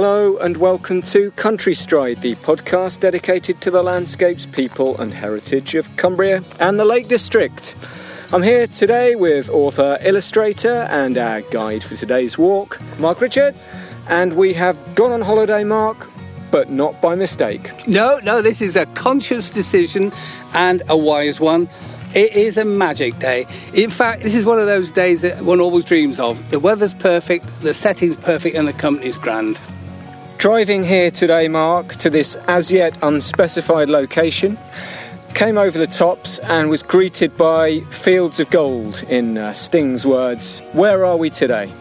Hello and welcome to Countrystride, the podcast dedicated to the landscapes, people, and heritage of Cumbria and the Lake District. I'm here today with author, illustrator, and our guide for today's walk, Mark Richards, and we have gone on holiday, Mark, but not by mistake. No, no, this is a conscious decision and a wise one. It is a magic day. In fact, this is one of those days that one always dreams of. The weather's perfect, the setting's perfect, and the company's grand. Driving here today, Mark, to this as yet unspecified location, came over the tops and was greeted by fields of gold, in uh, Sting's words. Where are we today?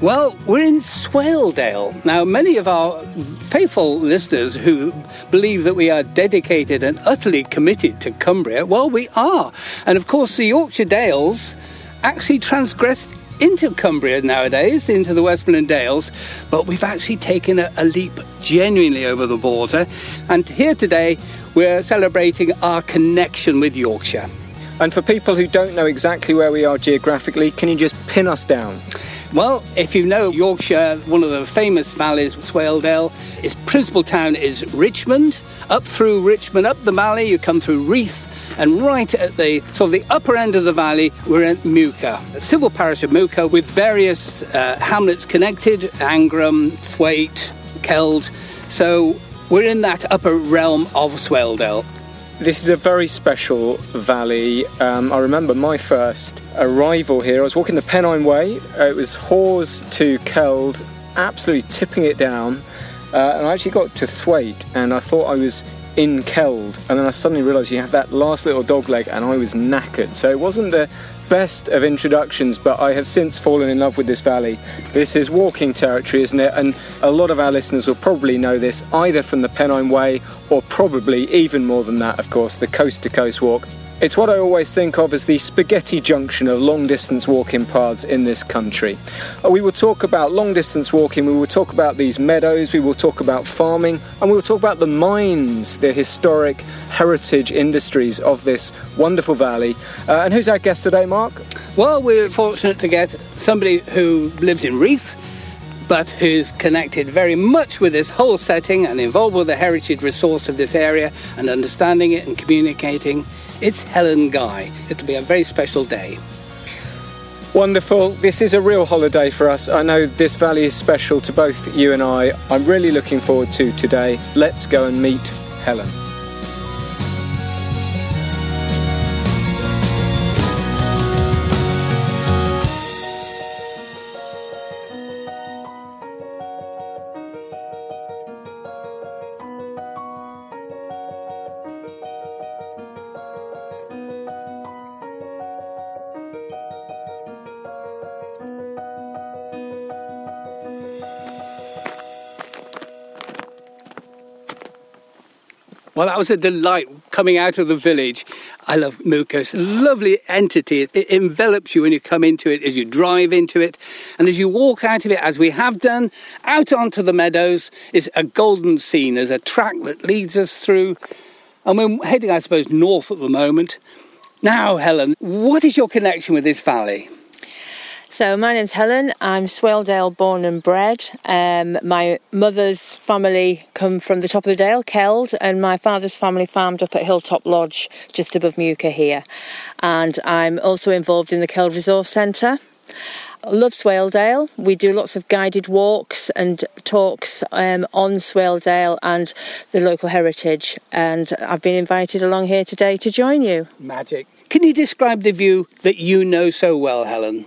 Well, we're in Swaledale. Now, many of our faithful listeners who believe that we are dedicated and utterly committed to Cumbria, well, we are. And of course, the Yorkshire Dales actually transgressed into Cumbria nowadays, into the Westmorland Dales, but we've actually taken a, a, leap genuinely over the border. And here today, we're celebrating our connection with Yorkshire. And for people who don't know exactly where we are geographically, can you just pin us down? Well, if you know Yorkshire, one of the famous valleys, Swaledale, its principal town is Richmond. Up through Richmond, up the valley, you come through Reeth, and right at the sort of the upper end of the valley, we're in Muker, a civil parish of Muker with various uh, hamlets connected: Angram, Thwaite, Keld. So we're in that upper realm of Swaledale. This is a very special valley. Um, I remember my first arrival here. I was walking the Pennine Way. Uh, it was Hawes to Keld, absolutely tipping it down. Uh, and I actually got to Thwaite and I thought I was in Keld. And then I suddenly realised you have that last little dog leg and I was knackered. So it wasn't the best of introductions, but I have since fallen in love with this valley. This is walking territory, isn't it? And a lot of our listeners will probably know this either from the Pennine Way or probably even more than that, of course, the coast to coast walk. It's what I always think of as the spaghetti junction of long distance walking paths in this country. Uh, we will talk about long distance walking, we will talk about these meadows, we will talk about farming, and we will talk about the mines, the historic heritage industries of this wonderful valley. Uh, and who's our guest today, Mark? Well, we're fortunate to get somebody who lives in Reeth but who's connected very much with this whole setting and involved with the heritage resource of this area and understanding it and communicating. It's Helen Guy. It'll be a very special day. Wonderful. This is a real holiday for us. I know this valley is special to both you and I. I'm really looking forward to today. Let's go and meet Helen. That was a delight coming out of the village. I love a lovely entity. It envelops you when you come into it, as you drive into it. And as you walk out of it, as we have done, out onto the meadows, is a golden scene. There's a track that leads us through. And we're heading, I suppose, north at the moment. Now, Helen, what is your connection with this valley? So my name's Helen. I'm Swaledale born and bred. Um, my mother's family come from the top of the dale, Keld, and my father's family farmed up at Hilltop Lodge, just above Muker here. And I'm also involved in the Keld Resource Centre. Love Swaledale. We do lots of guided walks and talks um, on Swaledale and the local heritage. And I've been invited along here today to join you. Magic. Can you describe the view that you know so well, Helen?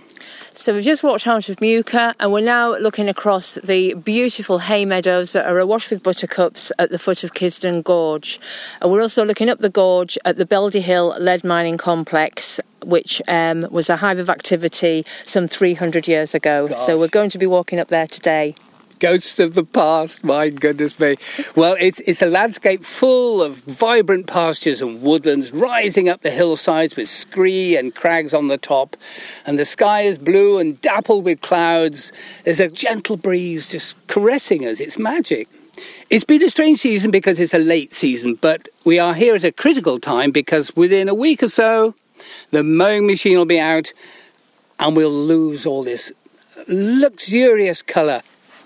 So we've just walked out of Muker and we're now looking across the beautiful hay meadows that are awash with buttercups at the foot of Kisdon Gorge. And we're also looking up the gorge at the Beldi Hill lead mining complex, which um, was a hive of activity some 300 years ago. Gosh. So we're going to be walking up there today ghosts of the past. My goodness me. Well, it's, it's a landscape full of vibrant pastures and woodlands rising up the hillsides with scree and crags on the top. And the sky is blue and dappled with clouds. There's a gentle breeze just caressing us. It's magic. It's been a strange season because it's a late season, but we are here at a critical time because within a week or so, the mowing machine will be out and we'll lose all this luxurious colour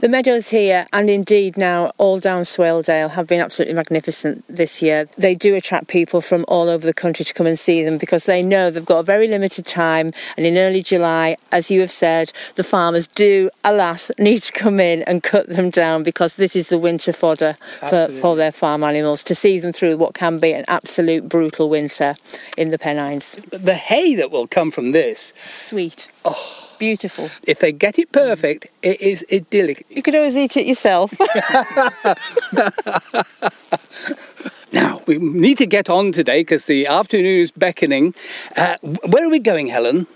The meadows here, and indeed now all down Swaledale, have been absolutely magnificent this year. They do attract people from all over the country to come and see them because they know they've got a very limited time. And in early July, as you have said, the farmers do, alas, need to come in and cut them down because this is the winter fodder for, for their farm animals to see them through what can be an absolute brutal winter in the Pennines. The hay that will come from this. Sweet. Oh. Beautiful. If they get it perfect, it is idyllic. You could always eat it yourself. now, we need to get on today because the afternoon is beckoning. Uh, where are we going, Helen?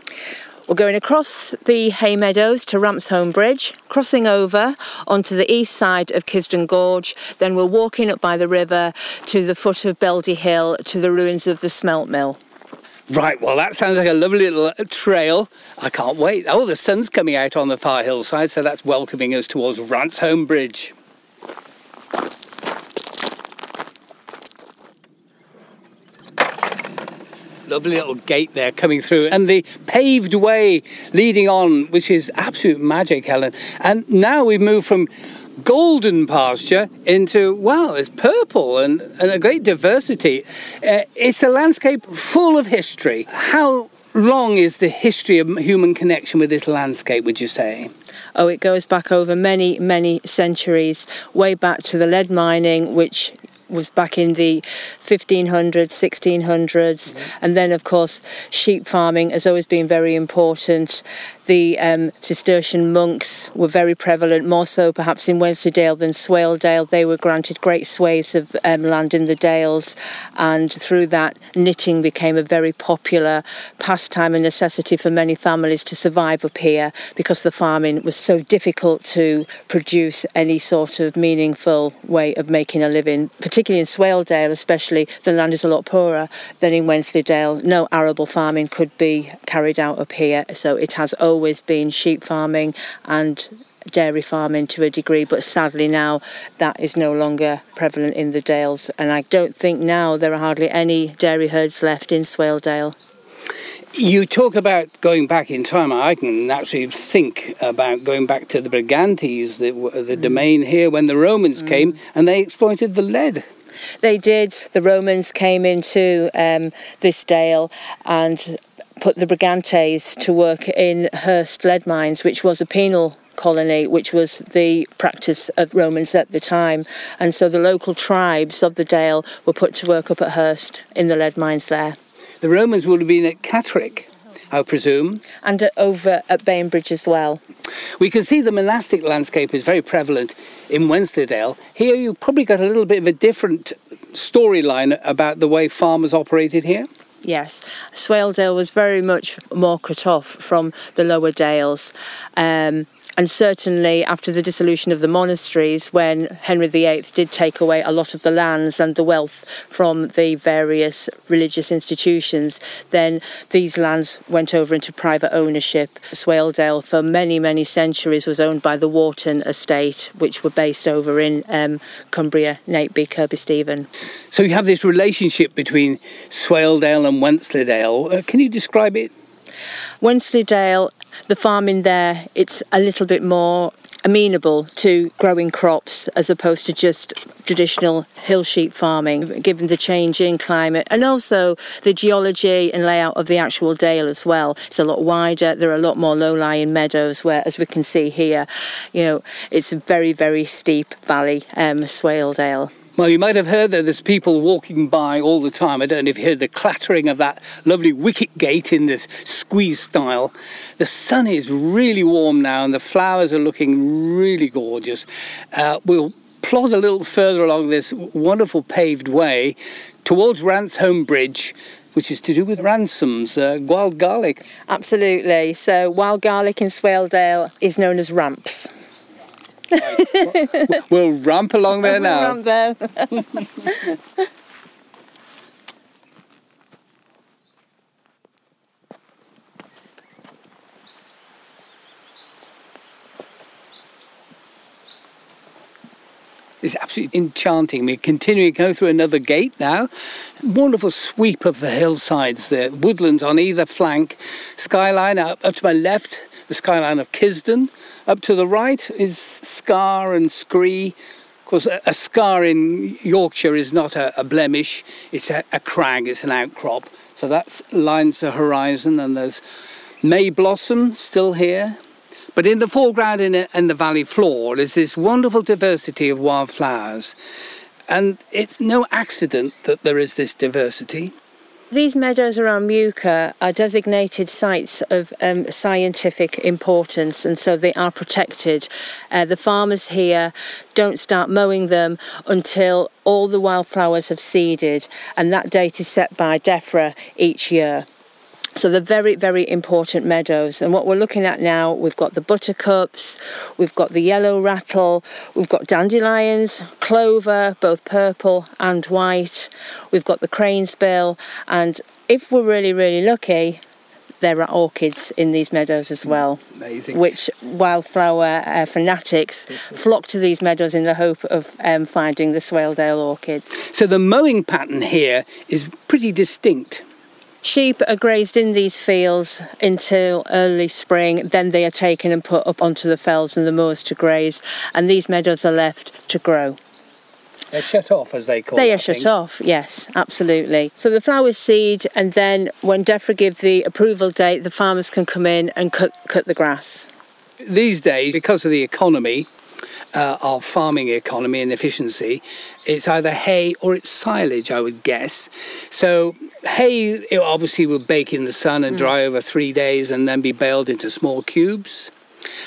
We're going across the hay meadows to Rampsholme Bridge, crossing over onto the east side of Kisdon Gorge. Then we're walking up by the river to the foot of Beldi Hill to the ruins of the smelt mill. Right, well, that sounds like a lovely little trail. I can't wait. Oh, the sun's coming out on the far hillside, so that's welcoming us towards Rampsholme Bridge. Lovely little gate there coming through, and the paved way leading on, which is absolute magic, Helen. And now we've moved from golden pasture into, well, it's purple and, and a great diversity. Uh, it's a landscape full of history. How long is the history of human connection with this landscape, would you say? Oh, it goes back over many, many centuries, way back to the lead mining, which was back in the 1500s, 1600s, mm-hmm. and then, of course, sheep farming has always been very important the um, Cistercian monks were very prevalent, more so perhaps in Wensleydale than Swaledale. They were granted great swathes of um, land in the Dales, and through that, knitting became a very popular pastime and necessity for many families to survive up here because the farming was so difficult to produce any sort of meaningful way of making a living. Particularly in Swaledale, especially, the land is a lot poorer than in Wensleydale. No arable farming could be carried out up here, so it has always always been sheep farming and dairy farming to a degree, but sadly now that is no longer prevalent in the Dales. And I don't think now there are hardly any dairy herds left in Swaledale. You talk about going back in time. I can actually think about going back to the Brigantes, the, the mm. domain here, when the Romans mm. came and they exploited the lead. They did. The Romans came into um, this dale and put the Brigantes to work in Hurst lead mines, which was a penal colony, which was the practice of Romans at the time. And so the local tribes of the Dale were put to work up at Hurst in the lead mines there. The Romans would have been at Catterick. I presume. And over at Bainbridge as well. We can see the monastic landscape is very prevalent in Wensleydale. Here you probably got a little bit of a different storyline about the way farmers operated here. Yes, Swaledale was very much more cut off from the lower dales. Um, and certainly after the dissolution of the monasteries, when Henry VIII did take away a lot of the lands and the wealth from the various religious institutions, then these lands went over into private ownership. Swaledale, for many, many centuries, was owned by the Wharton estate, which were based over in um, Cumbria, Nateby, Kirkby Stephen. So you have this relationship between Swaledale and Wensleydale. Uh, can you describe it? Wensleydale the farming there, it's a little bit more amenable to growing crops as opposed to just traditional hill sheep farming, given the change in climate and also the geology and layout of the actual dale as well. It's a lot wider, there are a lot more low lying meadows where, as we can see here, you know, it's a very, very steep valley, um, Swaledale. Well, you might have heard that there's people walking by all the time. I don't know if you heard the clattering of that lovely wicket gate in this squeeze stile. The sun is really warm now and the flowers are looking really gorgeous. Uh, we'll plod a little further along this wonderful paved way towards Rampsholme Bridge which is to do with ramsons, uh, wild garlic. Absolutely. So, wild garlic in Swaledale is known as ramps. We'll ramp along there now. Ramp there. It's absolutely enchanting. We're continuing to go through another gate now. Wonderful sweep of the hillsides, the woodlands on either flank, skyline up, up to my left, the skyline of Kisdon. Up to the right is Scar and Scree. Of course, a, scar in Yorkshire is not a, a blemish, it's a, a crag, it's an outcrop. So that lines the horizon, and there's May Blossom still here. But in the foreground in the valley floor is this wonderful diversity of wildflowers. And it's no accident that there is this diversity. These meadows around Muker are designated sites of um, scientific importance and so they are protected. Uh, the farmers here don't start mowing them until all the wildflowers have seeded and that date is set by DEFRA each year. So they're very, very important meadows. And what we're looking at now, we've got the buttercups, we've got the yellow rattle, we've got dandelions, clover, both purple and white. We've got the crane's bill, and if we're really, really lucky, there are orchids in these meadows as well. Amazing. Which wildflower uh, fanatics flock to these meadows in the hope of um, finding the Swaledale orchids. So the mowing pattern here is pretty distinct. Sheep are grazed in these fields until early spring, then they are taken and put up onto the fells and the moors to graze, and these meadows are left to grow. They're shut off, as they call They it, are shut off, yes, absolutely. So the flowers seed, and then when DEFRA give the approval date, the farmers can come in and cut, cut the grass. These days, because of the economy, uh, our farming economy and efficiency, it's either hay or it's silage, I would guess. So hay it obviously will bake in the sun and dry over three days and then be baled into small cubes.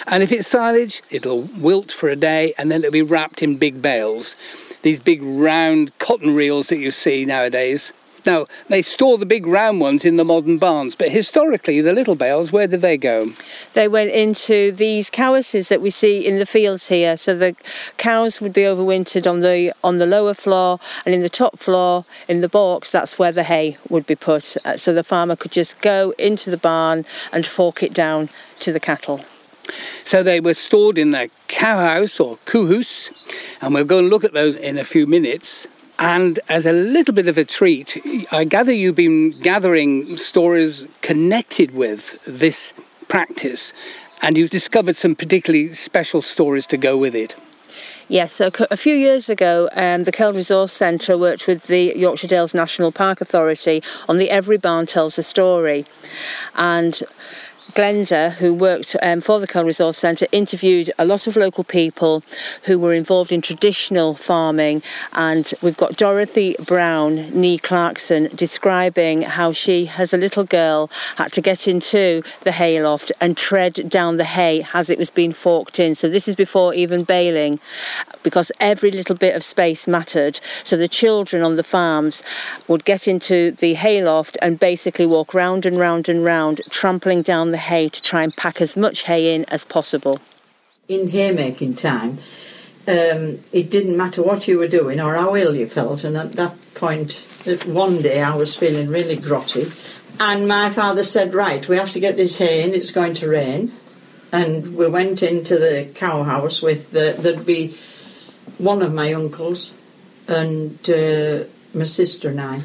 And if it's silage, it'll wilt for a day and then it'll be wrapped in big bales. These big round cotton reels that you see nowadays. Now, they store the big round ones in the modern barns, but historically, the little bales, where did they go? They went into these cowhouses that we see in the fields here. So the cows would be overwintered on the on the lower floor, and in the top floor, in the box, that's where the hay would be put. Uh, So the farmer could just go into the barn and fork it down to the cattle. So they were stored in the cowhouse or coohoose, and we'll go and look at those in a few minutes. And as a little bit of a treat, I gather you've been gathering stories connected with this practice, and you've discovered some particularly special stories to go with it. Yes, so c- a few years ago, um, the Keld Resource Centre worked with the Yorkshire Dales National Park Authority on the Every Barn Tells a Story. And Glenda, who worked um, for the Keld Resource Centre, interviewed a lot of local people who were involved in traditional farming. And we've got Dorothy Brown, Nee Clarkson, describing how she, as a little girl, had to get into the hayloft and tread down the hay as it was being forked in. So this is before even baling, because every little bit of space mattered. So the children on the farms would get into the hayloft and basically walk round and round and round, trampling down the hay to try and pack as much hay in as possible. in haymaking time, um, it didn't matter what you were doing or how ill you felt. And at that one day I was feeling really grotty. And my father said, Right, we have to get this hay in, it's going to rain. And we went into the cow house with, the, there'd be one of my uncles and uh, my sister and I.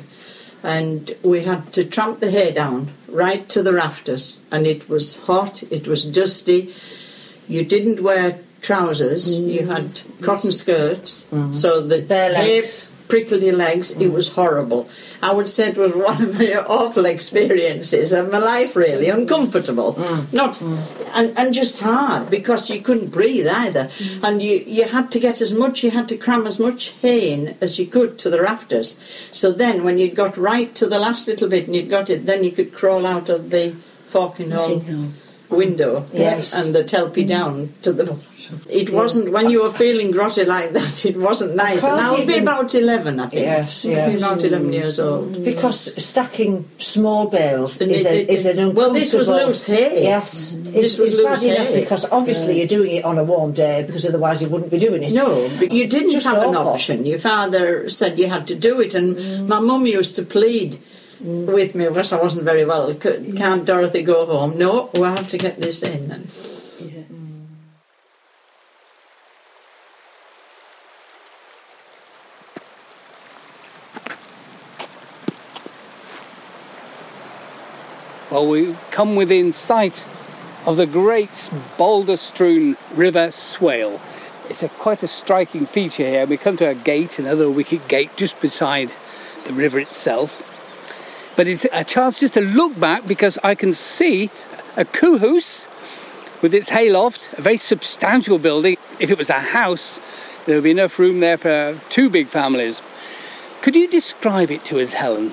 And we had to tramp the hay down right to the rafters. And it was hot, it was dusty. You didn't wear trousers, you mm-hmm. had cotton skirts. Mm-hmm. So the Bare legs. Prickled your legs. It was horrible. I would say it was one of my awful experiences of my life, really. Uncomfortable. Not and, and just hard because you couldn't breathe either. And you, you had to get as much, you had to cram as much hay in as you could to the rafters. So then when you'd got right to the last little bit and you'd got it, then you could crawl out of the forking hole window Yes. and the telpy down to the it wasn't when you were feeling grotty like that it wasn't nice and I would be about 11 I think Yes, yes. about 11 years old mm. Because stacking small bales And is, it- a, is an uncomfortable... well, this was loose hay. Yes. Mm-hmm. This It's, was loose hay. because obviously you're doing it on a warm day because otherwise you wouldn't be doing it. no but you didn't have an option your father said you had to do it and mm. my mum used to plead with me because I wasn't very well Could, can't Dorothy go home no we'll have to get this in and Well, we come within sight of the great boulder-strewn River Swale. It's a quite a striking feature here. We come to a gate, another wicket gate, just beside the river itself. But it's a chance just to look back because I can see a coohoose with its hayloft, a very substantial building. If it was a house, there would be enough room there for two big families. Could you describe it to us, Helen?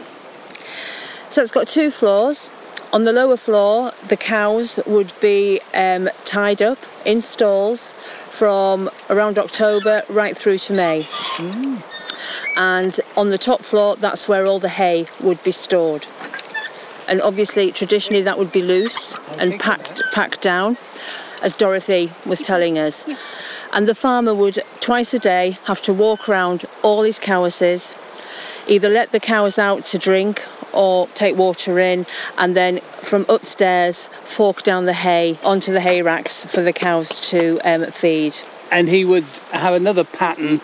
So it's got two floors. On the lower floor, the cows would be um, tied up in stalls from around October right through to May. And on the top floor, that's where all the hay would be stored. And obviously, traditionally, that would be loose and packed packed down, as Dorothy was telling us. And the farmer would twice a day have to walk around all his cowasses, either let the cows out to drink or take water in, and then from upstairs fork down the hay onto the hay racks for the cows to um, feed. And he would have another pattern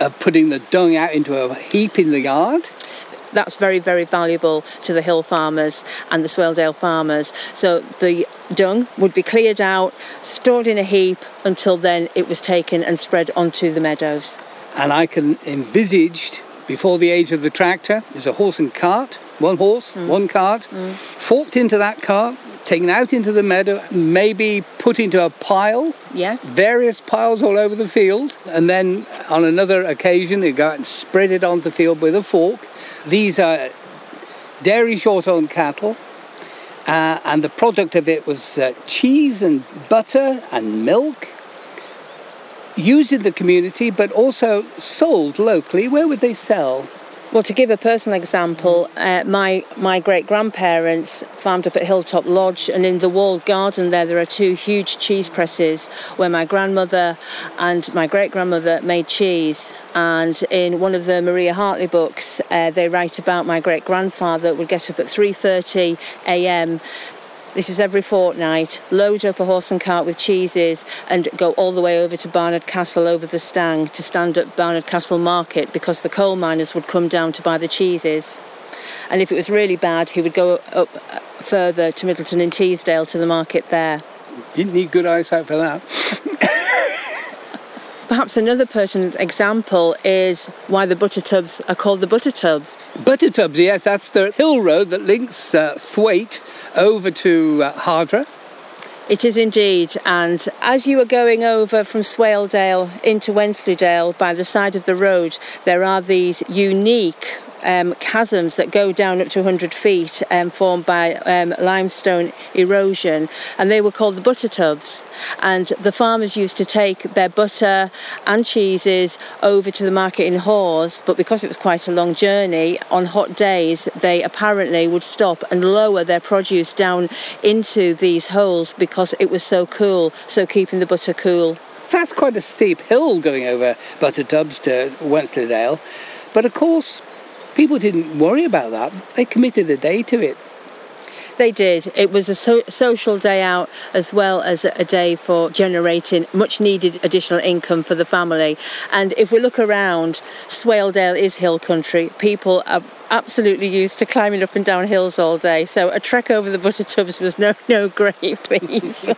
of putting the dung out into a heap in the yard. That's very, very valuable to the hill farmers and the Swaledale farmers. So the dung would be cleared out, stored in a heap until then it was taken and spread onto the meadows. And I can envisage before the age of the tractor, there's a horse and cart, one horse, one cart, forked into that cart, taken out into the meadow, maybe put into a pile, Yes. various piles all over the field, and then on another occasion they go out and spread it onto the field with a fork. These are dairy shorthorn cattle, uh, and the product of it was uh, cheese and butter and milk. Used in the community, but also sold locally. Where would they sell? Well, to give a personal example, uh, my my great grandparents farmed up at Hilltop Lodge, and in the walled garden there, there are two huge cheese presses where my grandmother and my great grandmother made cheese. And in one of the Marie Hartley books, uh, they write about my great grandfather would get up at 3:30 a.m. This is every fortnight. Load up a horse and cart with cheeses and go all the way over to Barnard Castle over the Stang to stand at Barnard Castle Market because the coal miners would come down to buy the cheeses. And if it was really bad, he would go up uh, further to Middleton and Teesdale to the market there. Didn't need good eyesight for that. Perhaps another pertinent example is why the butter tubs are called the butter tubs. Butter tubs, yes, that's the hill road that links uh, Thwaite over to uh, Hardraw. It is indeed, and as you are going over from Swaledale into Wensleydale by the side of the road, there are these unique um, chasms that go down up to 100 feet, um, formed by um, limestone erosion, and they were called the butter tubs. And the farmers used to take their butter and cheeses over to the market in Hawes, but because it was quite a long journey, on hot days they apparently would stop and lower their produce down into these holes because it was so cool, so keeping the butter cool. That's quite a steep hill going over Buttertubs to Wensleydale. But of course, people didn't worry about that. They committed a day to it. They did. It was a so- social day out as well as a, day for generating much needed additional income for the family. And if we look around, Swaledale is hill country. People are absolutely used to climbing up and down hills all day. So a trek over the butter tubs was no no great feat.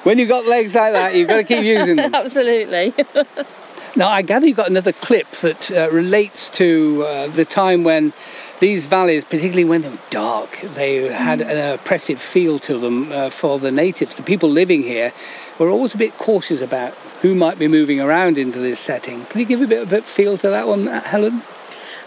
When you've got legs like that, you've got to keep using them. absolutely. Now, I gather you've got another clip that uh, relates to uh, the time when these valleys, particularly when they were dark, they had an oppressive feel to them uh, for the natives. The people living here were always a bit cautious about who might be moving around into this setting. Can you give a bit of a feel to that one, Helen?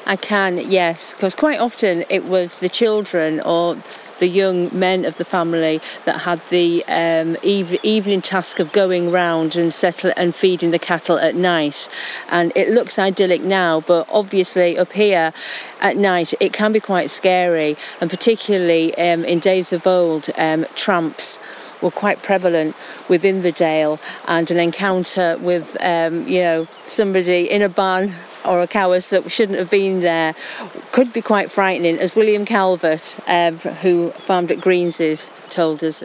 I can, yes, because quite often it was the children or the young men of the family that had the um, eve- evening task of going round and settle and feeding the cattle at night. And it looks idyllic now, but obviously up here at night it can be quite scary, and particularly um, in days of old, um, tramps were quite prevalent within the jail, and an encounter with, um, you know, somebody in a barn or a cowers that shouldn't have been there could be quite frightening, as William Calvert, um, who farmed at Greenses, told us.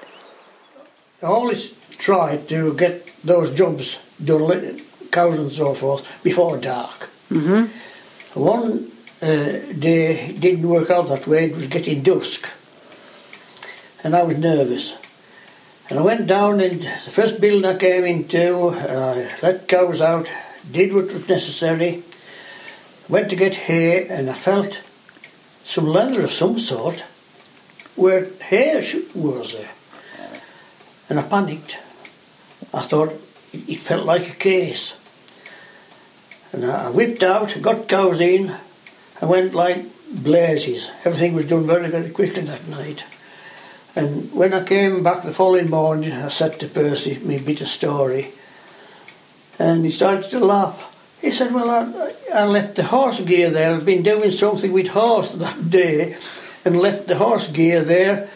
I always try to get those jobs done, cows and so forth, before dark. Mm-hmm. One uh, day didn't work out that way, it was getting dusk. And I was nervous. And I went down and the first building I came into, I uh, let cows out, did what was necessary, went to get hay and I felt some leather of some sort where hair was there. And I panicked. I thought it felt like a case. And I whipped out, got cows in, and went like blazes. Everything was done very, very quickly that night. And when I came back the following morning, I said to Percy my bit of story, and he started to laugh. He said, "Well, I, I left the horse gear there. I'd been doing something with horse that day, and left the horse gear there,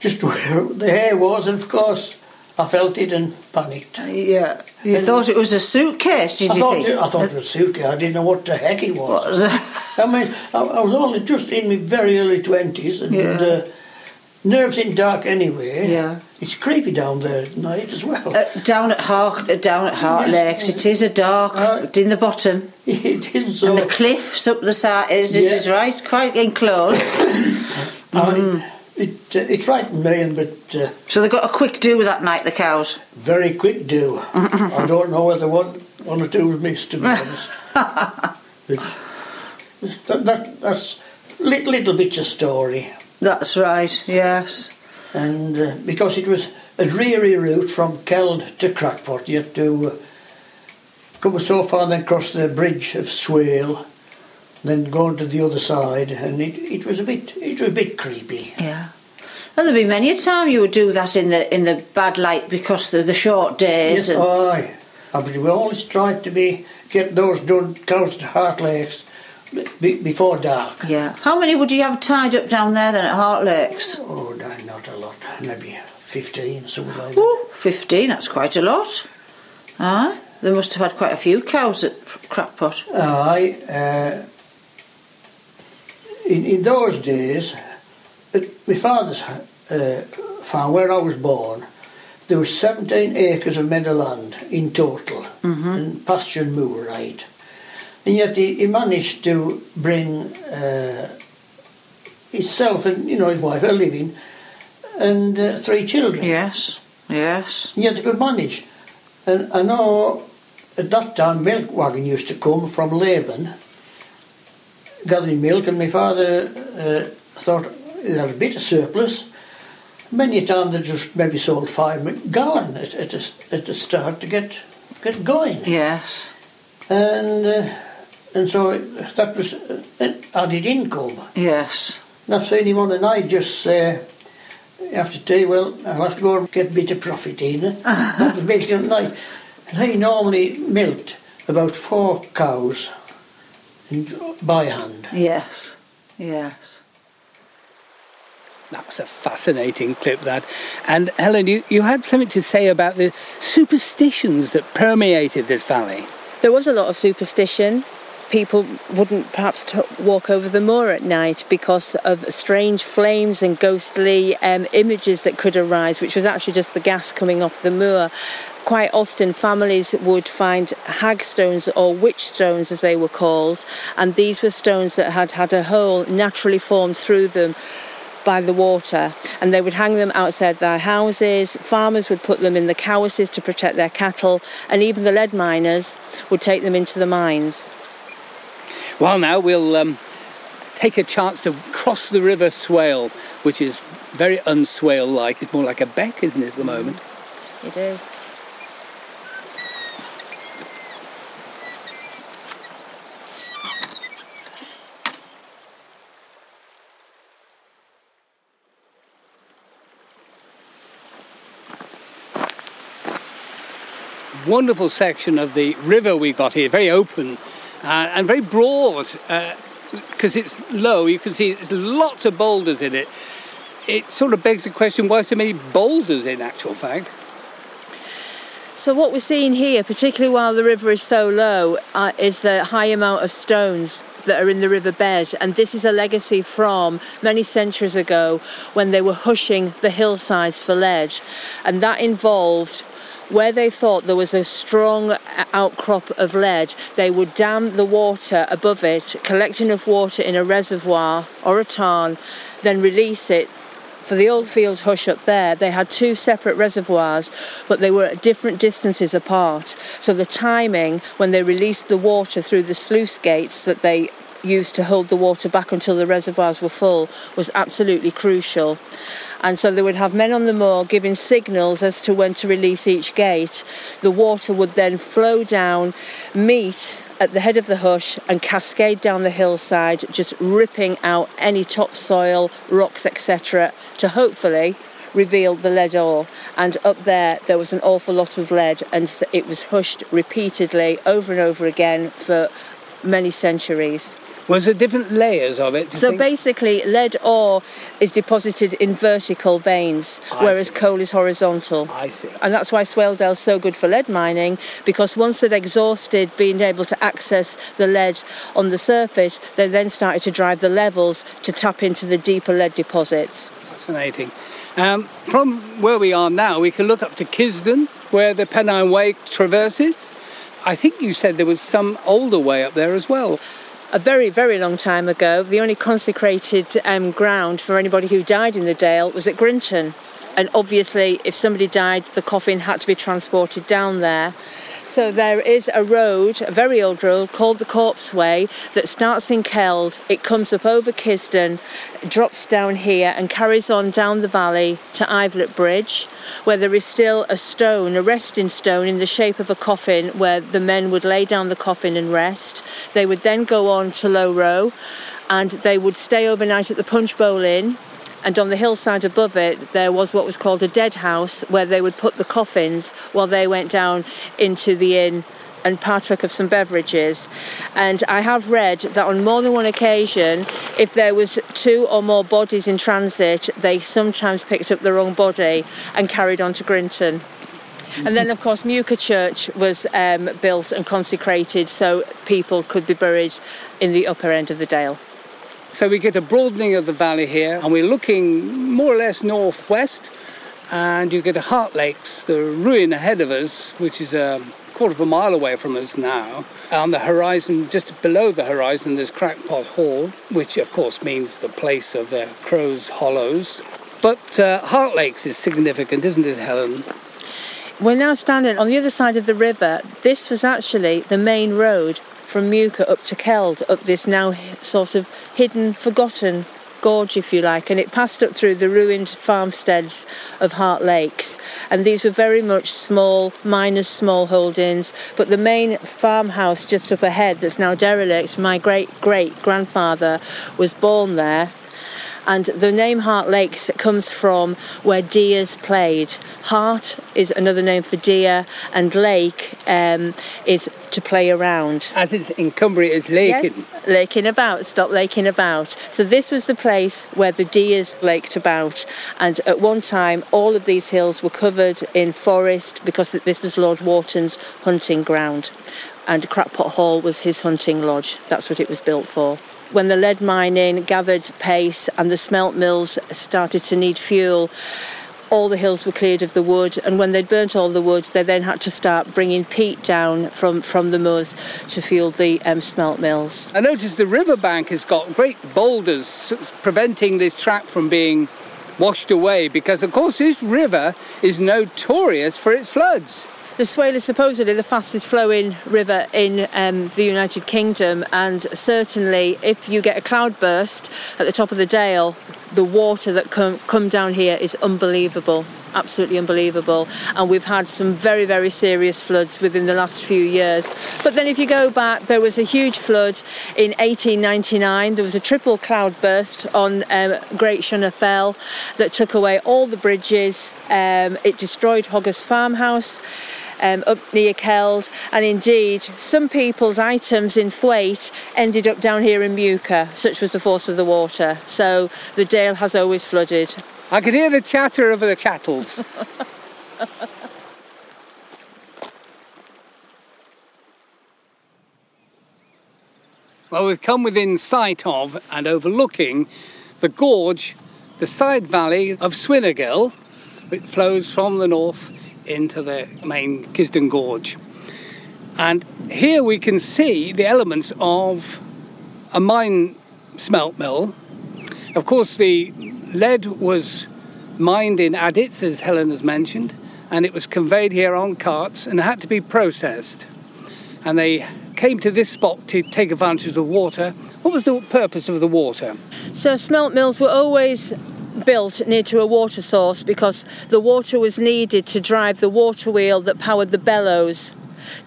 just where the hair was. And of course, I felt it and panicked. Yeah. You And- thought it was a suitcase, did I you thought think? it, I thought it was a suitcase. I didn't know what the heck it was. What was? I mean, I, I was only just in my very early twenties, and Yeah. uh, nerves in dark anyway. Yeah. It's creepy down there at night as well. Uh, down at Hart, uh, down at Hart Yes. Lakes, it is a dark Uh, in the bottom, it is so. and the cliffs up the side. It Yeah. is right, quite enclosed. I, it, uh, it frightened me, and but uh, so they got a quick do that night, the cows. very quick do. I don't know whether one one or two was missed, to be honest. But that, that, that's little, little bits of story. That's right. Yes. and uh, because it was a dreary route from Keld to Crackpot, you had to uh, come so far, then cross the bridge of Swale, then go on to the other side, and it, it was a bit it was a bit creepy. Yeah. And there'd be many a time you would do that in the in the bad light because of the short days. Yes, and- aye. Uh, But we always tried to be get those done cows to Hart Lakes be, before dark. yeah. How many would you have tied up down there then at Hart Lakes? Oh, no, not a lot. Maybe fifteen, something like that. Ooh, 15, that's quite a lot. Aye. They must have had quite a few cows at Crackpot. Aye. Uh, in, in those days, at my father's uh, farm, where I was born, there was 17 acres of meadowland in total, and pasture and moor, right. And yet he, he managed to bring uh, himself and you know his wife a living, and uh, three children. Yes, yes. And yet he could manage. And I know at that time milk wagon used to come from Laban gathering milk and my father uh, thought he had a bit of surplus. Many a time they just maybe sold five gallon at, at, the, at the start to get get going. Yes. And uh, and so that was uh, an added income. Yes. And I've seen him on a night just say, after tea, well, I'll have to go and get a bit of profit in. that was milking at night. And he normally milked about four cows in, by hand. Yes. Yes. That was a fascinating clip, that. And Helen, you, you had something to say about the superstitions that permeated this valley. There was a lot of superstition. People wouldn't perhaps t- walk over the moor at night because of strange flames and ghostly um, images that could arise, which was actually just the gas coming off the moor. Quite often, families would find hag stones or witch stones, as they were called, and these were stones that had had a hole naturally formed through them by the water and they would hang them outside their houses. Farmers would put them in the cowasses to protect their cattle and even the lead miners would take them into the mines. Well, now we'll um, take a chance to cross the River Swale, which is very unswale like. It's more like a beck, isn't it, at the moment? It is. Wonderful section of the river we got here, very open uh, and very broad because it's low. You can see there's lots of boulders in it. It sort of begs the question why so many boulders in actual fact? So what we're seeing here, particularly while the river is so low, uh, is the high amount of stones that are in the riverbed, and this is a legacy from many centuries ago when they were hushing the hillsides for lead, and that involved where they thought there was a strong outcrop of lead, they would dam the water above it, collect enough water in a reservoir or a tarn, then release it For the Oldfield Hush up there, they had two separate reservoirs, but they were at different distances apart. So the timing when they released the water through the sluice gates that they used to hold the water back until the reservoirs were full was absolutely crucial. And so they would have men on the moor giving signals as to when to release each gate. The water would then flow down, meet at the head of the hush, and cascade down the hillside, just ripping out any topsoil, rocks, etc., to hopefully reveal the lead ore. And up there, there was an awful lot of lead, and it was hushed repeatedly over and over again for many centuries. Was there different layers of it? So basically, lead ore is deposited in vertical veins, I whereas coal is horizontal. I see. And that's why Swaledale's so good for lead mining, because once they'd exhausted being able to access the lead on the surface, they then started to drive the levels to tap into the deeper lead deposits. Fascinating. Um, from where we are now, we can look up to Kisdon, where the Pennine Way traverses. I think you said there was some older way up there as well. A very, very long time ago, the only consecrated um, ground for anybody who died in the Dale was at Grinton. And obviously, if somebody died, the coffin had to be transported down there. So there is a road, a very old road called the Corpse Way that starts in Keld. It comes up over Kisdon, drops down here and carries on down the valley to Ivelet Bridge, where there is still a stone, a resting stone in the shape of a coffin where the men would lay down the coffin and rest. They would then go on to Low Row and they would stay overnight at the Punch Bowl Inn and on the hillside above it there was what was called a dead house where they would put the coffins while they went down into the inn and partook of some beverages. And i have read that on more than one occasion if there was two or more bodies in transit they sometimes picked up the wrong body and carried on to grinton. And then of course Muker Church was um, built and consecrated so people could be buried in the upper end of the dale So we get a broadening of the valley here, and we're looking more or less northwest, and you get a Hart Lakes, the ruin ahead of us, which is a quarter of a mile away from us now. On the horizon, just below the horizon, there's Crackpot Hall, which of course means the place of the Crow's Hollows. But uh, Hart Lakes is significant, isn't it, Helen? We're now standing on the other side of the river. This was actually the main road from Muker up to Keld, up this now sort of hidden, forgotten gorge, if you like, and it passed up through the ruined farmsteads of Hart Lakes. And these were very much small, miners' small holdings, but the main farmhouse just up ahead that's now derelict, my great great grandfather was born there. And the name Hart Lakes comes from where deers played. Hart is another name for deer, and lake um, is to play around. As it's in Cumbria, it's Lakin. Yes, laking about, stop laking about. So this was the place where the deers laked about, and at one time all of these hills were covered in forest because this was Lord Wharton's hunting ground, and Crackpot Hall was his hunting lodge. That's what it was built for. When the lead mining gathered pace and the smelt mills started to need fuel, all the hills were cleared of the wood, and when they'd burnt all the wood, they then had to start bringing peat down from, from the moors to fuel the um, smelt mills. I noticed the riverbank has got great boulders preventing this track from being washed away because, of course, this river is notorious for its floods. The Swale is supposedly the fastest flowing river in um, the United Kingdom, and certainly if you get a cloudburst at the top of the Dale, the water that come, come down here is unbelievable, absolutely unbelievable. And we've had some very, very serious floods within the last few years. But then if you go back, there was a huge flood in 1899. There was a triple cloudburst on um, Great Shunner Fell that took away all the bridges. Um, it destroyed Hoggers Farmhouse um, up near Keld, and indeed some people's items in Thwaite ended up down here in Muker. Such was the force of the water. So the Dale has always flooded. I can hear the chatter of the chattels. well, we've come within sight of and overlooking the gorge, the side valley of Swinnergill, which flows from the north into the main Kisdon Gorge. And here we can see the elements of a mine smelt mill. Of course, the lead was mined in adits, as Helen has mentioned, and it was conveyed here on carts and had to be processed. And they came to this spot to take advantage of the water. What was the purpose of the water? So smelt mills were always built near to a water source because the water was needed to drive the water wheel that powered the bellows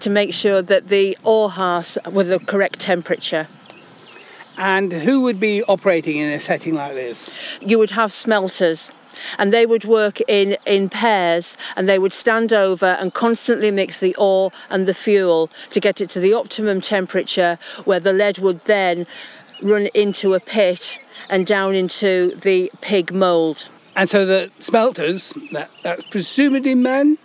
to make sure that the ore hearths were the correct temperature. And who would be operating in a setting like this? You would have smelters and they would work in, in pairs and they would stand over and constantly mix the ore and the fuel to get it to the optimum temperature where the lead would then run into a pit and down into the pig mould. And so the smelters, that, that's presumably men?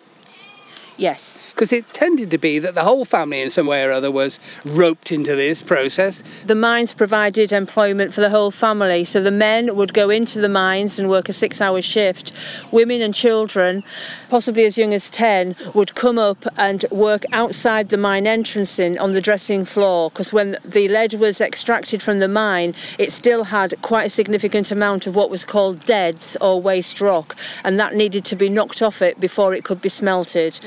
Yes. Because it tended to be that the whole family, in some way or other, was roped into this process. The mines provided employment for the whole family, so the men would go into the mines and work a six hour shift. Women and children, possibly as young as 10, would come up and work outside the mine entrance in on the dressing floor because when the lead was extracted from the mine, it still had quite a significant amount of what was called deads or waste rock, and that needed to be knocked off it before it could be smelted.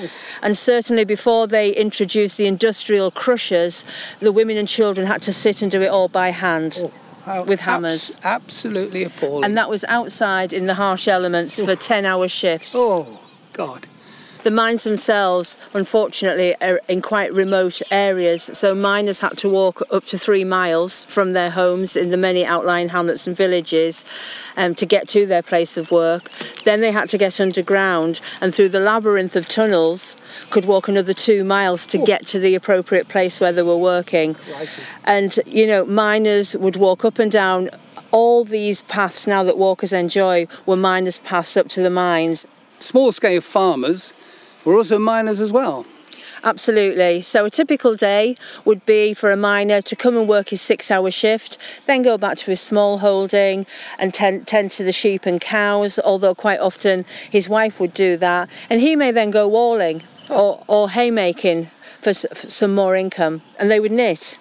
And certainly before they introduced the industrial crushers, the women and children had to sit and do it all by hand. Oh, how With hammers. abs- absolutely appalling. And that was outside in the harsh elements for 10 hour shifts. oh, God. The mines themselves, unfortunately, are in quite remote areas, so miners had to walk up to three miles from their homes in the many outlying hamlets and villages um, to get to their place of work. Then they had to get underground and through the labyrinth of tunnels could walk another two miles to get to the appropriate place where they were working. And, you know, miners would walk up and down all these paths now that walkers enjoy were miners' paths up to the mines Small scale farmers were also miners as well. Absolutely. So a typical day would be for a miner to come and work his six hour shift, then go back to his small holding and tend, tend to the sheep and cows, although quite often his wife would do that. And he may then go walling or, or haymaking for, for some more income. And they would knit.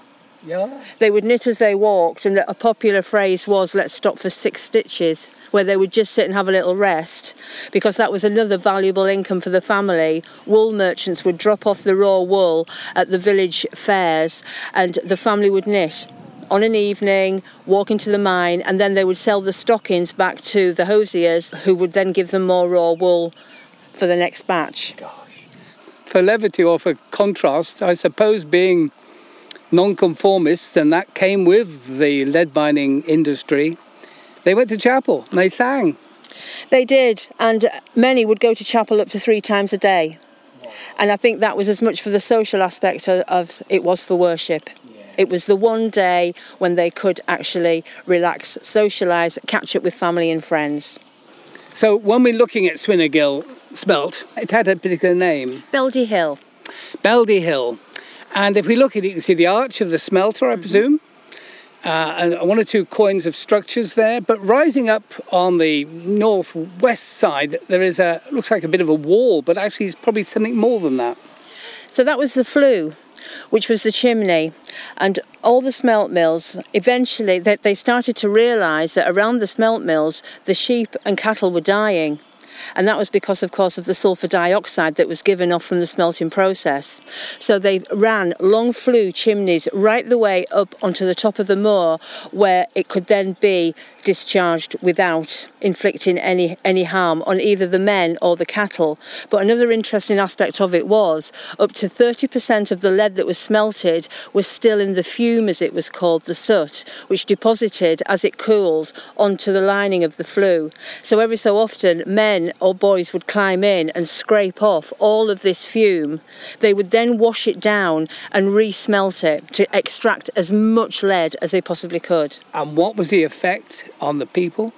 Yeah. They would knit as they walked, and a popular phrase was, let's stop for six stitches, where they would just sit and have a little rest, because that was another valuable income for the family. Wool merchants would drop off the raw wool at the village fairs, and the family would knit. On an evening, walk into the mine, and then they would sell the stockings back to the hosiers, who would then give them more raw wool for the next batch. For levity or for contrast, I suppose being non-conformists, and that came with the lead mining industry, they went to chapel and they sang. They did, and many would go to chapel up to three times a day. And I think that was as much for the social aspect of, of it was for worship. It was the one day when they could actually relax, socialise, catch up with family and friends. So when we're looking at Swinnergill smelt, it had a particular name, Beldi Hill. Beldi Hill. And if we look at it, you can see the arch of the smelter, I presume, uh, and one or two coins of structures there. But rising up on the northwest side, there is a looks like a bit of a wall, but actually it's probably something more than that. So that was the flue, which was the chimney. And all the smelt mills, eventually, they, they started to realise that around the smelt mills, the sheep and cattle were dying. And that was because, of course, of the sulphur dioxide that was given off from the smelting process. So they ran long flue chimneys right the way up onto the top of the moor, where it could then be discharged without inflicting any any harm on either the men or the cattle. But another interesting aspect of it was up to 30% of the lead that was smelted was still in the fume, as it was called, the soot, which deposited as it cooled onto the lining of the flue. So every so often, men or boys would climb in and scrape off all of this fume. They would then wash it down and re-smelt it to extract as much lead as they possibly could. And what was the effect on the people?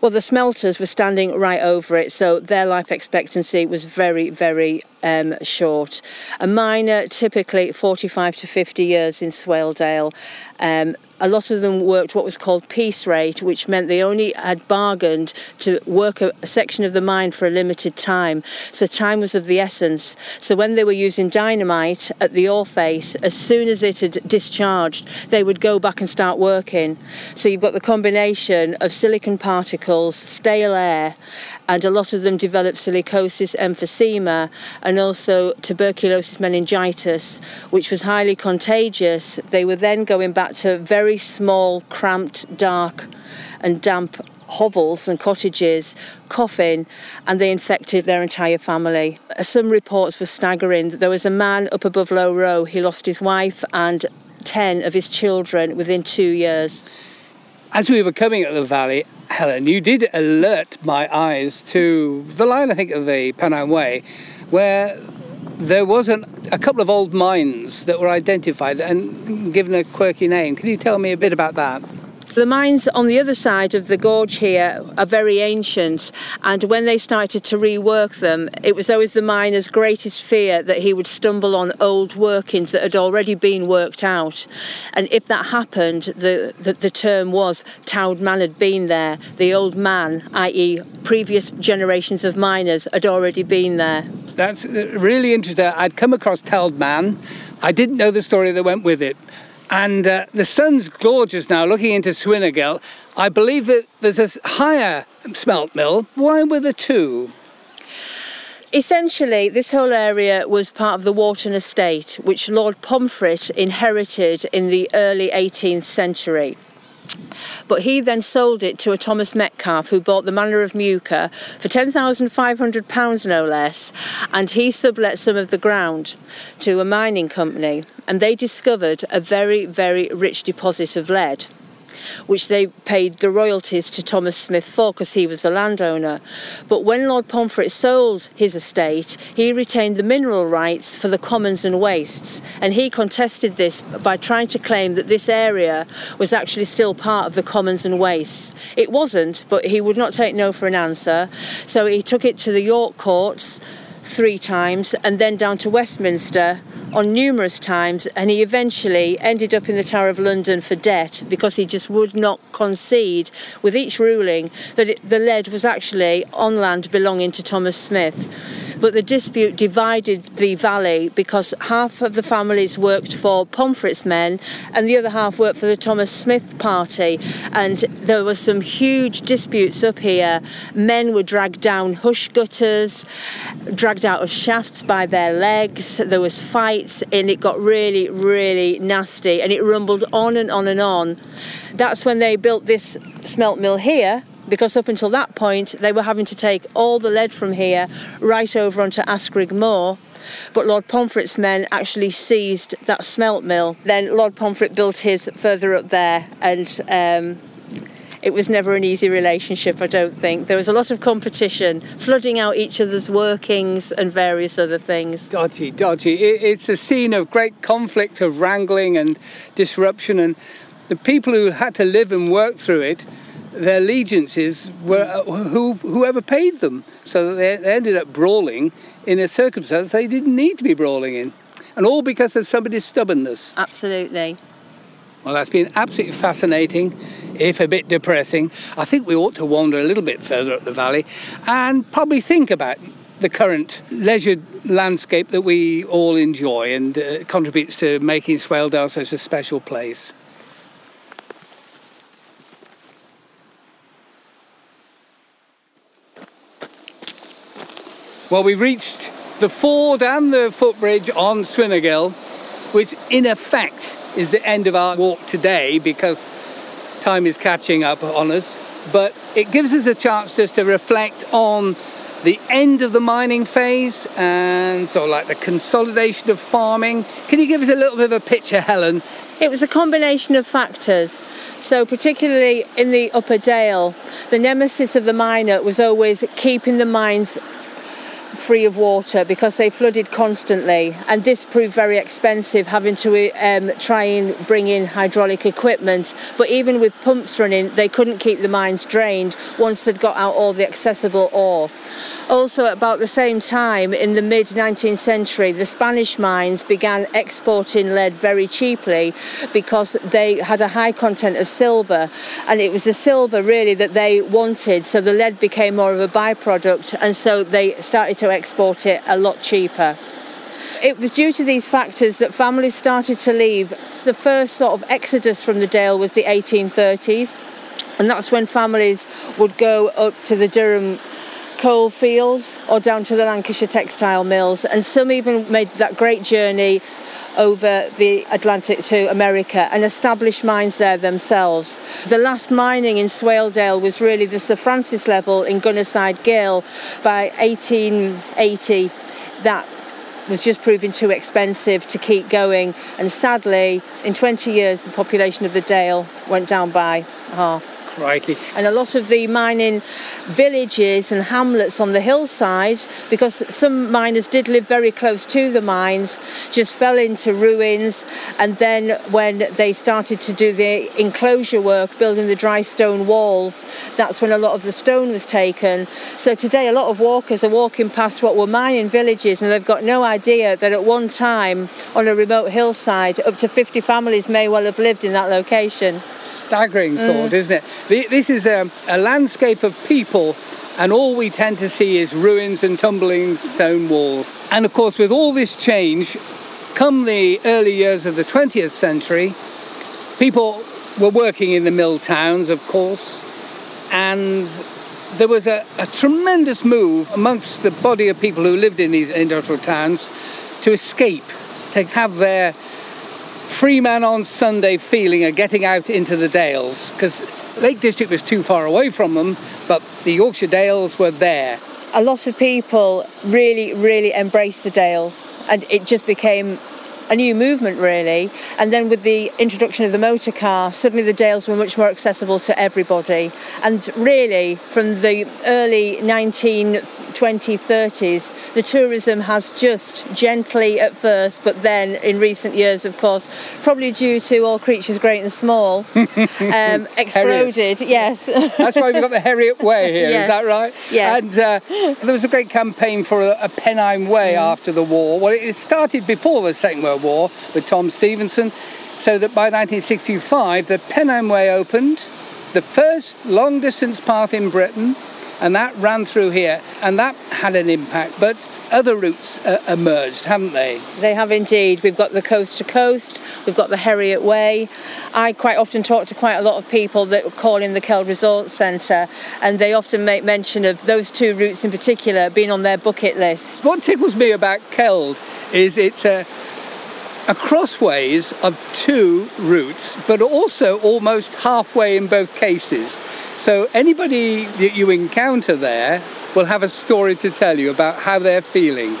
Well, the smelters were standing right over it, so their life expectancy was very, very um, short. A miner, typically 45 to 50 years in Swaledale. Um, a lot of them worked what was called piece rate, which meant they only had bargained to work a, a section of the mine for a limited time. So time was of the essence. So when they were using dynamite at the ore face, as soon as it had discharged, they would go back and start working. So you've got the combination of silicon particles, stale air, and a lot of them developed silicosis, emphysema, and also tuberculosis meningitis, which was highly contagious. They were then going back to very small, cramped, dark, and damp hovels and cottages, coughing, and they infected their entire family. Some reports were staggering. There was a man up above Low Row, he lost his wife and 10 of his children within two years. As we were coming up the valley, Helen, you did alert my eyes to the line, I think, of the Pennine Way, where there was an, a couple of old mines that were identified and given a quirky name. Can you tell me a bit about that? The mines on the other side of the gorge here are very ancient, and when they started to rework them, it was always the miner's greatest fear that he would stumble on old workings that had already been worked out. And if that happened, the, the, the term was T'owd Man had been there. The old man, i.e., previous generations of miners, had already been there. That's uh, really interesting. I'd come across T'owd Man. I didn't know the story that went with it. And uh, the sun's gorgeous now, looking into Swinnergill. I believe that there's a higher smelt mill. Why were there two? Essentially, this whole area was part of the Wharton estate, which Lord Pomfret inherited in the early 18th century. But he then sold it to a Thomas Metcalfe who bought the Manor of Muker for £10,500 no less, and he sublet some of the ground to a mining company, and they discovered a very, very rich deposit of lead which they paid the royalties to Thomas Smith for because he was the landowner. But when Lord Pomfret sold his estate, he retained the mineral rights for the commons and wastes, and he contested this by trying to claim that this area was actually still part of the commons and wastes. It wasn't, but he would not take no for an answer, so he took it to the York courts three times and then down to Westminster on numerous times, and he eventually ended up in the Tower of London for debt because he just would not concede with each ruling that it, the lead was actually on land belonging to Thomas Smith. But the dispute divided the valley because half of the families worked for Pomfret's men and the other half worked for the Thomas Smith party. And there were some huge disputes up here. Men were dragged down hush gutters, dragged out of shafts by their legs. There was fights and it got really, really nasty and it rumbled on and on and on. That's when they built this smelt mill here because up until that point they were having to take all the lead from here right over onto Askrigg Moor. But Lord Pomfret's men actually seized that smelt mill. Then Lord Pomfret built his further up there, and um, it was never an easy relationship, I don't think. There was a lot of competition, flooding out each other's workings and various other things. Dodgy, dodgy. it's a scene of great conflict, of wrangling and disruption, and the people who had to live and work through it their allegiances were uh, who, whoever paid them. So they, they ended up brawling in a circumstance they didn't need to be brawling in. And all because of somebody's stubbornness. Absolutely. Well, that's been absolutely fascinating, if a bit depressing. I think we ought to wander a little bit further up the valley and probably think about the current leisure landscape that we all enjoy and uh, contributes to making Swaledale such a special place. Well, we've reached the ford and the footbridge on Swinnergill, which in effect is the end of our walk today because time is catching up on us. But it gives us a chance just to reflect on the end of the mining phase and of like the consolidation of farming. Can you give us a little bit of a picture, Helen? It was a combination of factors. So, particularly in the Upper Dale, the nemesis of the miner was always keeping the mines free of water because they flooded constantly, and this proved very expensive having to um, try and bring in hydraulic equipment. But even with pumps running, they couldn't keep the mines drained once they'd got out all the accessible ore. Also, at about the same time, in the mid 19th century, the Spanish mines began exporting lead very cheaply because they had a high content of silver, and it was the silver really that they wanted, so the lead became more of a byproduct, and so they started to export it a lot cheaper. It was due to these factors that families started to leave. The first sort of exodus from the Dale was the 1830s, and that's when families would go up to the Durham coal fields or down to the Lancashire textile mills, and some even made that great journey over the Atlantic to America and established mines there themselves. The last mining in Swaledale was really the Sir Francis level in Gunnerside Gill by 1880. That was just proving too expensive to keep going, and sadly, in 20 years, the population of the Dale went down by half. Crikey. And a lot of the mining villages and hamlets on the hillside, because some miners did live very close to the mines, just fell into ruins. And then when they started to do the enclosure work, building the dry stone walls, that's when a lot of the stone was taken. So today, a lot of walkers are walking past what were mining villages, and they've got no idea that at one time on a remote hillside, up to 50 families may well have lived in that location. Staggering thought, mm. isn't it? This is a, a landscape of people, and all we tend to see is ruins and tumbling stone walls. And of course, with all this change, come the early years of the 20th century, people were working in the mill towns, of course, and there was a, a tremendous move amongst the body of people who lived in these industrial towns to escape, to have their free man on Sunday feeling of getting out into the Dales because Lake District was too far away from them, but the Yorkshire Dales were there. a lot of people really, really embraced the Dales, and it just became a new movement, really. And then with the introduction of the motor car, suddenly the Dales were much more accessible to everybody. And really, from the early 1920s, 30s, the tourism has just gently at first, but then in recent years, of course, probably due to all creatures great and small, um, exploded. Yes. That's why we've got the Heriot Way here, is Yes. that right? Yeah. And uh, there was a great campaign for a, a Pennine Way after the war. Well, it started before the Second World War with Tom Stephenson, so that by 1965 the Pennine Way opened, the first long distance path in Britain, and that ran through here, and that had an impact. But other routes uh, emerged, haven't they? They have indeed. We've got the coast to coast, we've got the Heriot Way. I quite often talk to quite a lot of people that call in the Keld Resource Centre, and they often make mention of those two routes in particular being on their bucket list. What tickles me about Keld is it's a, a crossways of two routes, but also almost halfway in both cases. So anybody that you encounter there will have a story to tell you about how they're feeling.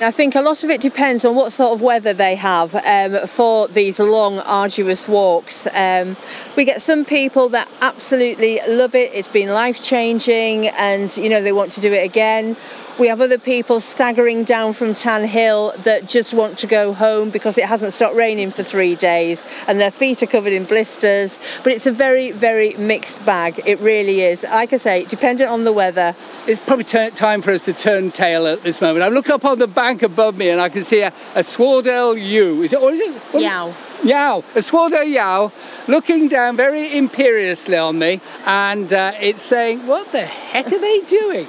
I think a lot of it depends on what sort of weather they have um, for these long, arduous walks. Um, we get some people that absolutely love it, it's been life changing, and you know they want to do it again. We have other people staggering down from Tan Hill that just want to go home because it hasn't stopped raining for three days and their feet are covered in blisters. But it's a very, very mixed bag. It really is. Like I say, dependent on the weather. It's probably turn time for us to turn tail at this moment. I look up on the bank above me and I can see a, a Swardale Yew. Is it? What is it? What is- Yow. Yow, a Swardale Yow, looking down very imperiously on me, and uh, it's saying, "What the heck are they doing?"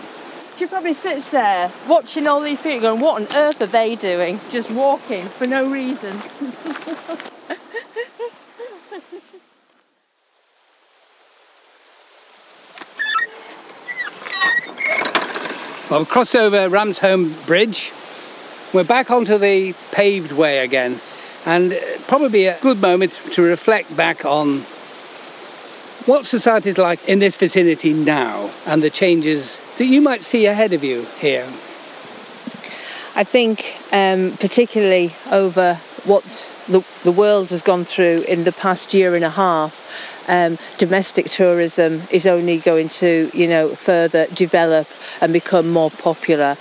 She probably sits there watching all these people going, what on earth are they doing? Just walking for no reason. Well, we've crossed over Ramsholme Bridge. We're back onto the paved way again, and probably a good moment to reflect back on what society's like in this vicinity now and the changes that you might see ahead of you here. I think, um, particularly over what the, the world has gone through in the past year and a half, um, domestic tourism is only going to, you know, further develop and become more popular.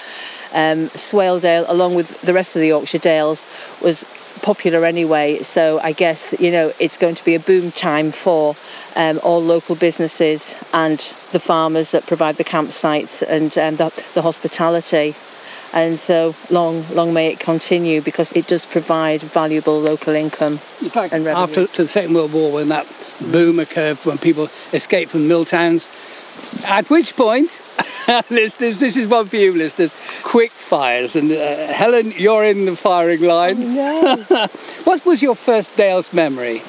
Um, Swaledale, along with the rest of the Yorkshire Dales, was popular anyway. So I guess you know it's going to be a boom time for um, all local businesses and the farmers that provide the campsites and um, the, the hospitality. And so long, long may it continue because it does provide valuable local income. It's like after the Second World War when that boom occurred when people escaped from mill towns. At which point, listeners, this is one for you, listeners. Quick fires, and uh, Helen, you're in the firing line. No. What was your first Dales memory?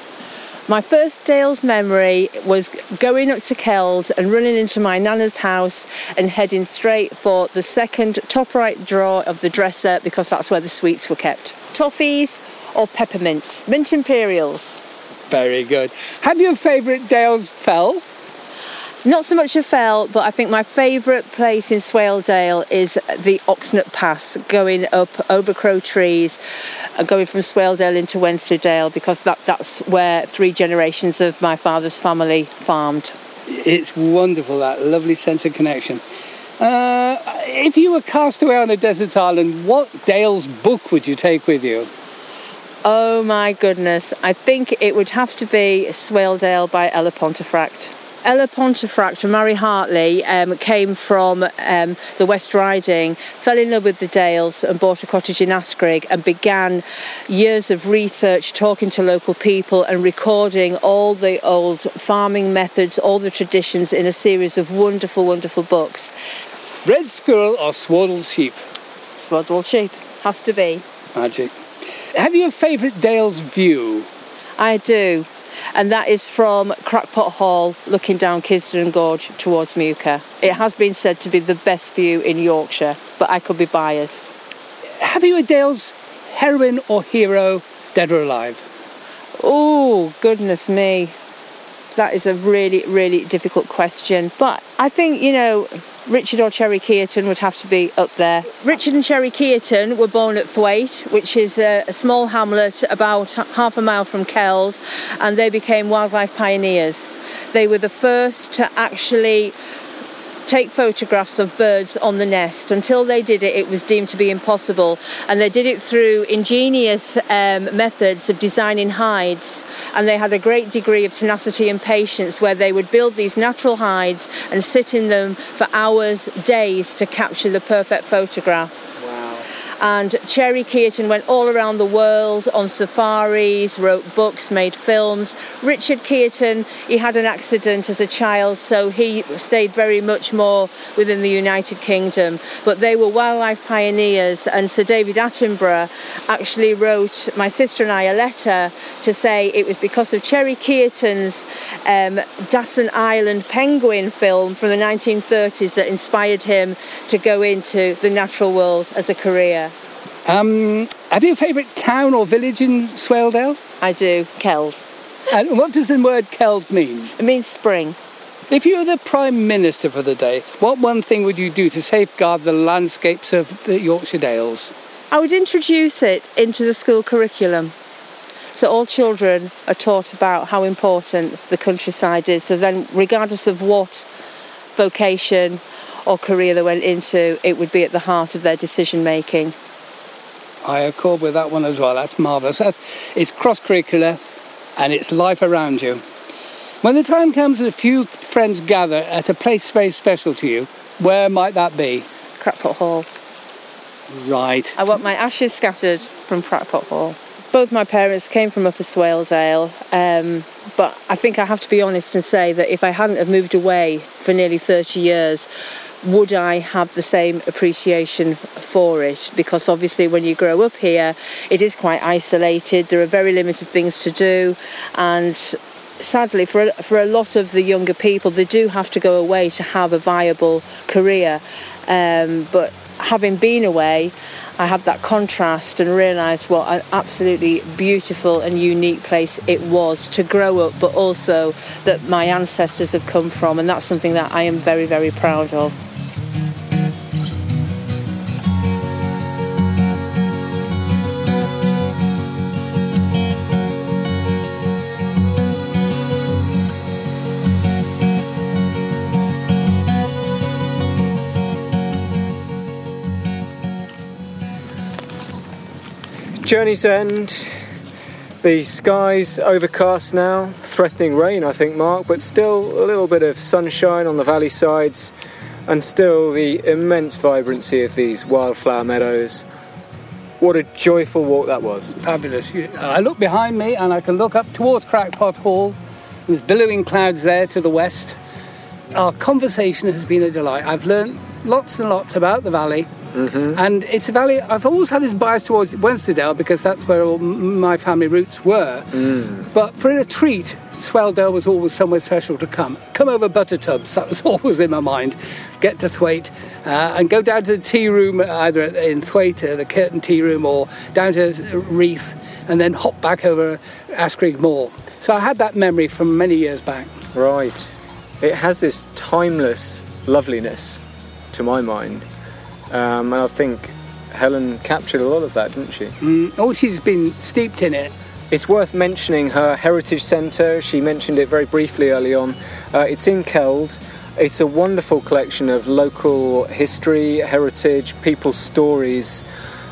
My first Dales memory was going up to Keld and running into my nana's house and heading straight for the second top right drawer of the dresser because that's where the sweets were kept. Toffees or peppermints, mint imperials. Very good. Have your favourite Dales fell? Not so much a fell, but I think my favourite place in Swaledale is the Oxnop Pass, going up over Crow Trees, and going from Swaledale into Wensleydale, because that, that's where three generations of my father's family farmed. It's wonderful, that lovely sense of connection. Uh, if you were cast away on a desert island, what Dale's book would you take with you? Oh my goodness, I think it would have to be Swaledale by Ella Pontefract. Ella Pontefract and Marie Hartley um, came from um, the West Riding, fell in love with the Dales and bought a cottage in Askrigg and began years of research, talking to local people and recording all the old farming methods, all the traditions in a series of wonderful, wonderful books. Red squirrel or swaddled sheep? Swaddled sheep, has to be. Magic. Have you a favourite Dales view? I do and that is from Crackpot Hall looking down Kisdon Gorge towards Muker. It has been said to be the best view in Yorkshire, but I could be biased. Have you a Dale's heroine or hero, dead or alive? Oh, goodness me. That is a really, really difficult question. But I think, you know, Richard or Cherry Kearton would have to be up there. Richard and Cherry Kearton were born at Thwaite, which is a, a small hamlet about half a mile from Keld, and they became wildlife pioneers. They were the first to actually take photographs of birds on the nest. Until they did it, it was deemed to be impossible. And they did it through ingenious um, methods of designing hides. And they had a great degree of tenacity and patience where they would build these natural hides and sit in them for hours, days to capture the perfect photograph and Cherry Kearton went all around the world on safaris, wrote books, made films. Richard Kearton, he had an accident as a child, so he stayed very much more within the United Kingdom. But they were wildlife pioneers, and Sir David Attenborough actually wrote my sister and I a letter to say it was because of Cherry Kearton's um, Dassen Island penguin film from the 1930s that inspired him to go into the natural world as a career. Um, have you a favourite town or village in Swaledale? I do, Keld. And what does the word Keld mean? It means spring. If you were the Prime Minister for the day, what one thing would you do to safeguard the landscapes of the Yorkshire Dales? I would introduce it into the school curriculum. So all children are taught about how important the countryside is. So then, regardless of what vocation or career they went into, it would be at the heart of their decision making. I accord with that one as well. That's marvellous. That's, it's cross curricular and it's life around you. When the time comes that a few friends gather at a place very special to you, where might that be? Crackpot Hall. Right. I want my ashes scattered from Crackpot Hall. Both my parents came from Upper Swaledale, um, but I think I have to be honest and say that if I hadn't have moved away for nearly 30 years, would I have the same appreciation for it? Because obviously, when you grow up here, it is quite isolated. There are very limited things to do, and sadly, for a, for a lot of the younger people, they do have to go away to have a viable career. Um, but having been away, I had that contrast and realised what an absolutely beautiful and unique place it was to grow up, but also that my ancestors have come from, and that's something that I am very, very proud of. Journey's End. The skies overcast now, threatening rain, I think, Mark, but still a little bit of sunshine on the valley sides, and still the immense vibrancy of these wildflower meadows. What a joyful walk that was. Fabulous. Uh, I look behind me and I can look up towards Crackpot Hall. There's billowing clouds there to the west. Our conversation has been a delight. I've learned lots and lots about the valley And it's a valley, I've always had this bias towards Wensleydale because that's where all my family roots were. But for a treat, Swaledale was always somewhere special to come. Come over Buttertubs, that was always in my mind. Get to Thwaite uh, and go down to the tea room, either in Thwaite, uh, the Kearton Tea Room, or down to Reeth, and then hop back over Askrigg Moor. So I had that memory from many years back. Right. It has this timeless loveliness to my mind. Um, and I think Helen captured a lot of that, didn't she? Oh, she's been steeped in it. It's worth mentioning her heritage centre. She mentioned it very briefly early on. Uh, it's in Keld. It's a wonderful collection of local history, heritage, people's stories.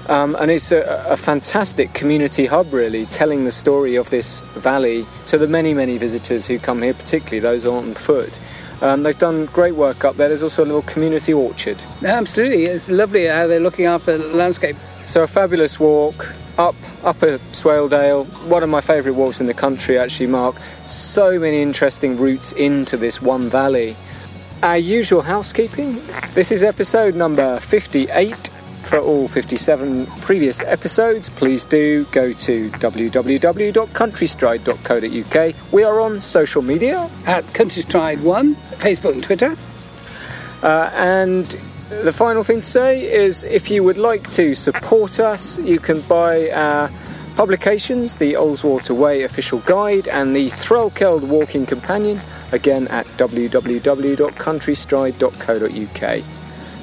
Um, and it's a, a fantastic community hub, really, telling the story of this valley to the many, many visitors who come here, particularly those on foot. Um, they've done great work up there. There's also a little community orchard. Absolutely, it's lovely how they're looking after the landscape. So a fabulous walk up Upper Swaledale. One of my favourite walks in the country, actually, Mark. So many interesting routes into this one valley. Our usual housekeeping. This is episode number 58. For all 57 previous episodes, please do go to www.countrystride.co.uk. We are on social media, At Countrystride 1, Facebook and Twitter. Uh, and the final thing to say is if you would like to support us, you can buy our publications, the Ullswater Way Official Guide and the Threlkeld Walking Companion, again at www.countrystride.co.uk.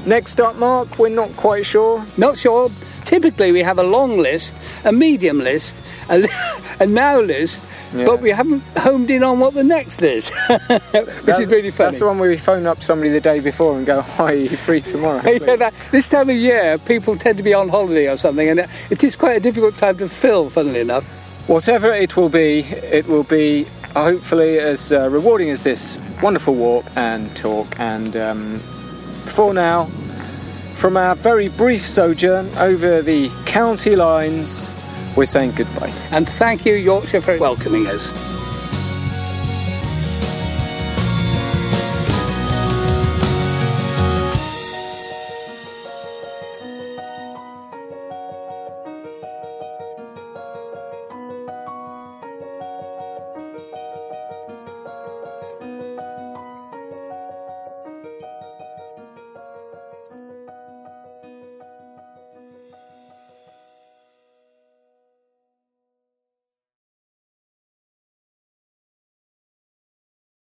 Next up, Mark, we're not quite sure. Not sure. Typically, we have a long list, a medium list, a, a now list, but we haven't homed in on what the next is, which is really funny. That's the one where we phone up somebody the day before and go, Hi, are you free tomorrow? Yeah, that, this time of year, people tend to be on holiday or something, and it, it is quite a difficult time to fill, funnily enough. Whatever it will be, it will be hopefully as uh, rewarding as this wonderful walk and talk. And um, for now, from our very brief sojourn over the county lines, we're saying goodbye. And thank you, Yorkshire, for welcoming us.